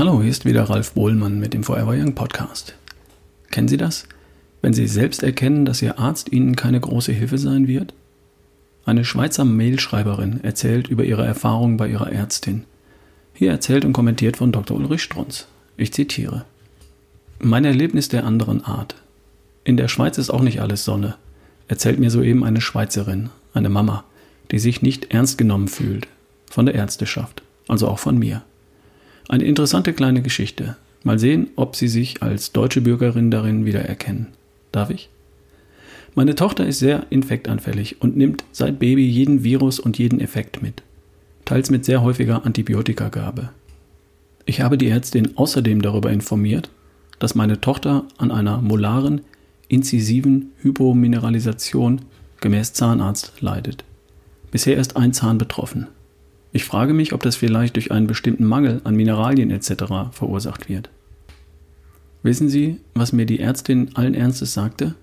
hier ist wieder Ralf Bohlmann mit dem Forever Young Podcast. Kennen Sie das? Wenn Sie selbst erkennen, dass Ihr Arzt Ihnen keine große Hilfe sein wird? Eine Schweizer Mailschreiberin erzählt über ihre Erfahrungen bei ihrer Ärztin. Hier erzählt und kommentiert von Dr. Ulrich Strunz. Ich zitiere. Mein Erlebnis der anderen Art. In der Schweiz ist auch nicht alles Sonne, erzählt mir soeben eine Schweizerin, eine Mama, die sich nicht ernst genommen fühlt, von der Ärzteschaft, also auch von mir. Eine interessante kleine Geschichte. Mal sehen, ob Sie sich als deutsche Bürgerin darin wiedererkennen. Darf ich? Meine Tochter ist sehr infektanfällig und nimmt seit Baby jeden Virus und jeden Effekt mit, teils mit sehr häufiger Antibiotikagabe. Ich habe die Ärztin außerdem darüber informiert, dass meine Tochter an einer molaren, inzisiven Hypomineralisation gemäß Zahnarzt leidet. Bisher ist ein Zahn betroffen. Ich frage mich, ob das vielleicht durch einen bestimmten Mangel an Mineralien etc. verursacht wird. Wissen Sie, was mir die Ärztin allen Ernstes sagte?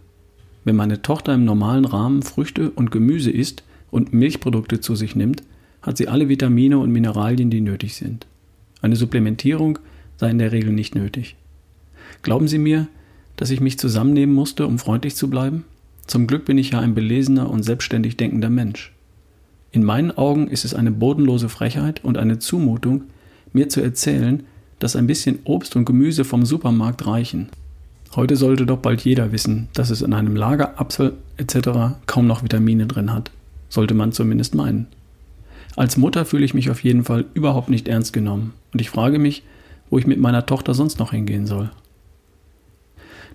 Wenn meine Tochter im normalen Rahmen Früchte und Gemüse isst und Milchprodukte zu sich nimmt, hat sie alle Vitamine und Mineralien, die nötig sind. Eine Supplementierung sei in der Regel nicht nötig. Glauben Sie mir, dass ich mich zusammennehmen musste, um freundlich zu bleiben? Zum Glück bin ich ja ein belesener und selbstständig denkender Mensch. In meinen Augen ist es eine bodenlose Frechheit und eine Zumutung, mir zu erzählen, dass ein bisschen Obst und Gemüse vom Supermarkt reichen. Heute sollte doch bald jeder wissen, dass es in einem Lager Apfel etc. kaum noch Vitamine drin hat. Sollte man zumindest meinen. Als Mutter fühle ich mich auf jeden Fall überhaupt nicht ernst genommen und ich frage mich, wo ich mit meiner Tochter sonst noch hingehen soll.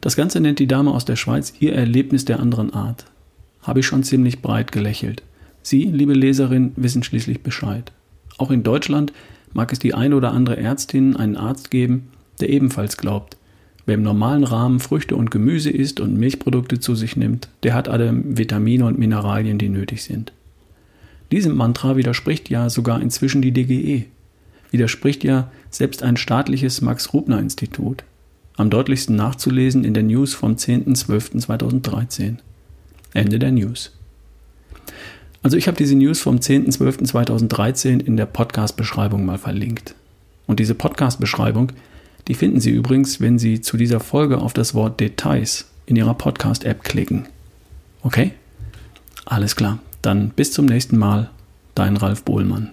Das Ganze nennt die Dame aus der Schweiz ihr Erlebnis der anderen Art. Habe ich schon ziemlich breit gelächelt. Sie, liebe Leserin, wissen schließlich Bescheid. Auch in Deutschland mag es die eine oder andere Ärztin, einen Arzt geben, der ebenfalls glaubt, wer im normalen Rahmen Früchte und Gemüse isst und Milchprodukte zu sich nimmt, der hat alle Vitamine und Mineralien, die nötig sind. Diesem Mantra widerspricht ja sogar inzwischen die DGE. Widerspricht ja selbst ein staatliches Max-Rubner-Institut. Am deutlichsten nachzulesen in der News vom 10.12.2013. Ende der News. Also ich habe diese News vom 10.12.2013 in der Podcast-Beschreibung mal verlinkt. Und diese Podcast-Beschreibung, die finden Sie übrigens, wenn Sie zu dieser Folge auf das Wort Details in Ihrer Podcast-App klicken. Okay? Alles klar. Dann bis zum nächsten Mal. Dein Ralf Bohlmann.